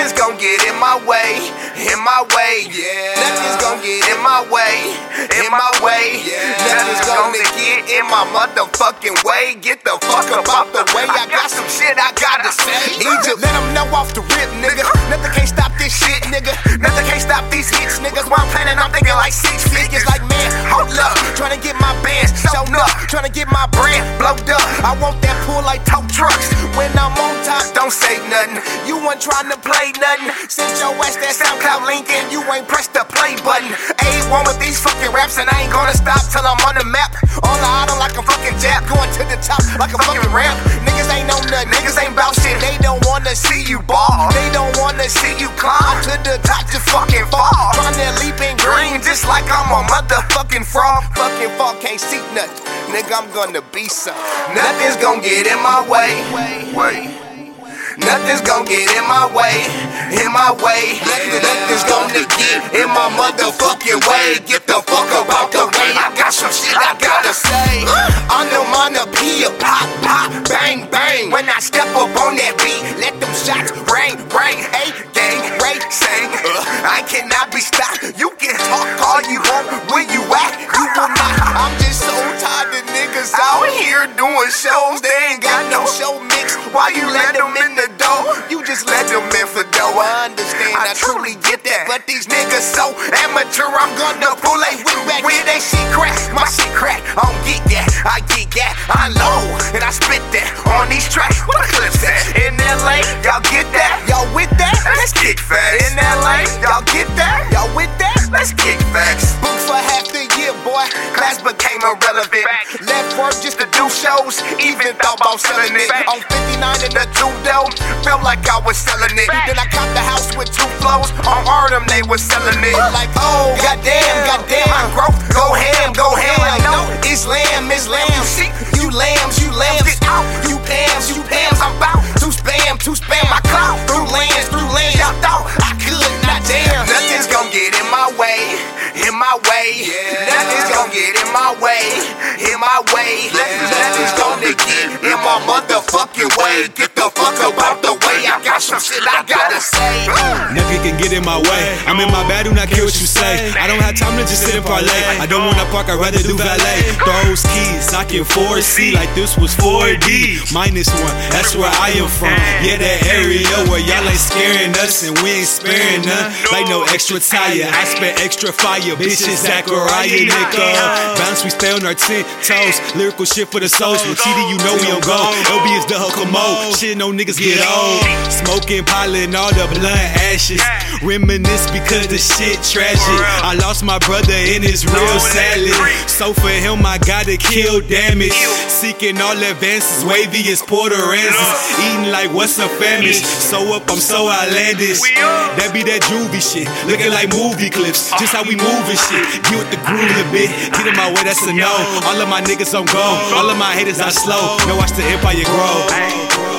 Nothing's gonna get in my way, in my way, yeah. Nothing's gonna get in my way, in my way, yeah. Nothing's gonna get in my motherfucking way. Get the fuck up out the way. I got some shit I gotta say. Egypt, let them know off the rip, nigga. Nothing can't stop this shit, nigga. Nothing can't stop these hits, niggas. While I'm planning, I'm thinking like six figures. Like, man, hold up. Trying to get my bands shown up. Trying to get my brand blowed up. I want that pull like tow trucks. When I'm on don't say nothing. You ain't trying to play nothing. Since your ass that SoundCloud link and you ain't pressed the play button. A1 with these fucking raps and I ain't gonna stop till I'm on the map. On the auto like a fucking jab. Going to the top like a fucking ramp. Niggas ain't know nothing. Niggas ain't bout shit. They don't wanna see you ball. They don't wanna see you climb to the top to fucking fall. Trying to leap in green just like I'm a motherfucking frog. Fucking fall can't see nothing. Nigga, I'm gonna be some. Nothing's gonna get in my way. Wait. Nothing's gonna get in my way, in my way. Nothing, nothing's gonna get in my motherfucking way. Get the fuck up out the way. I got some shit I gotta say. I'm the man to be a pop, pop, bang, bang. When I step up on that beat, let them shots ring, ring. Hey, gang, Ray, sing. I cannot be stopped. You can talk all you want. Where you at? You will not. I'm just so tired of niggas out here doing shows. They ain't got no show mix. Why you let them in the just let them in for dough. I understand. I truly get that. But these niggas so amateur. I'm gonna pull a whip back. Where they shit crack? My shit crack. I don't get that. I get that. I low and I spit that on these tracks. What a clip's that? In LA, y'all get that? Y'all with that? Let's kick facts. In LA, y'all get that? Y'all with that? Let's kick facts. Booked for half the year, boy. Class became irrelevant. Left work just to do shows. Even thought about selling it. On 59 in the two dough. Felt like I was selling it. Then I caught the house with two flows. On Artem, they was selling it. Like, oh, goddamn, goddamn. My growth, go ham, go ham. No, Islam, Islam. You lambs, you lambs. Get out, you Pams, you Pams. I'm bout to spam, to spam my clout. Through lands, through lands. Y'all thought I could not damn. Nothing's gonna get in my way, in my way. Nothing's gonna get in my way, Get the fuck up out the I some shit I gotta say. Nothing can get in my way. I'm in my bed, do not care what you say. I don't have time to just sit and parlay. I don't wanna park, I'd rather do valet. Throws keys, I can 4C like this was 4D. Minus one, that's where I am from. Yeah, that area where y'all ain't scaring us and we ain't sparing none. Like no extra tire, I spent extra fire. Bitches, Zachariah, nigga. Bounce, we stay on our 10 toes. Lyrical shit for the souls. With TD, you know we on go. LB is the Huckamo. Shit, no niggas get old. Smoking, piling all the blunt ashes. Reminisce because the shit tragic. I lost my brother in his real salad. So for him, I gotta kill damage. Seeking all advances, wavy as Puerto Rican. Eating like what's a famish. So up, I'm so outlandish. That be that juvie shit. Looking like movie clips. Just how we moving shit. Get with the groove a bit. Get in my way, that's a no. All of my niggas on go. All of my haters I slow. Now watch the empire grow.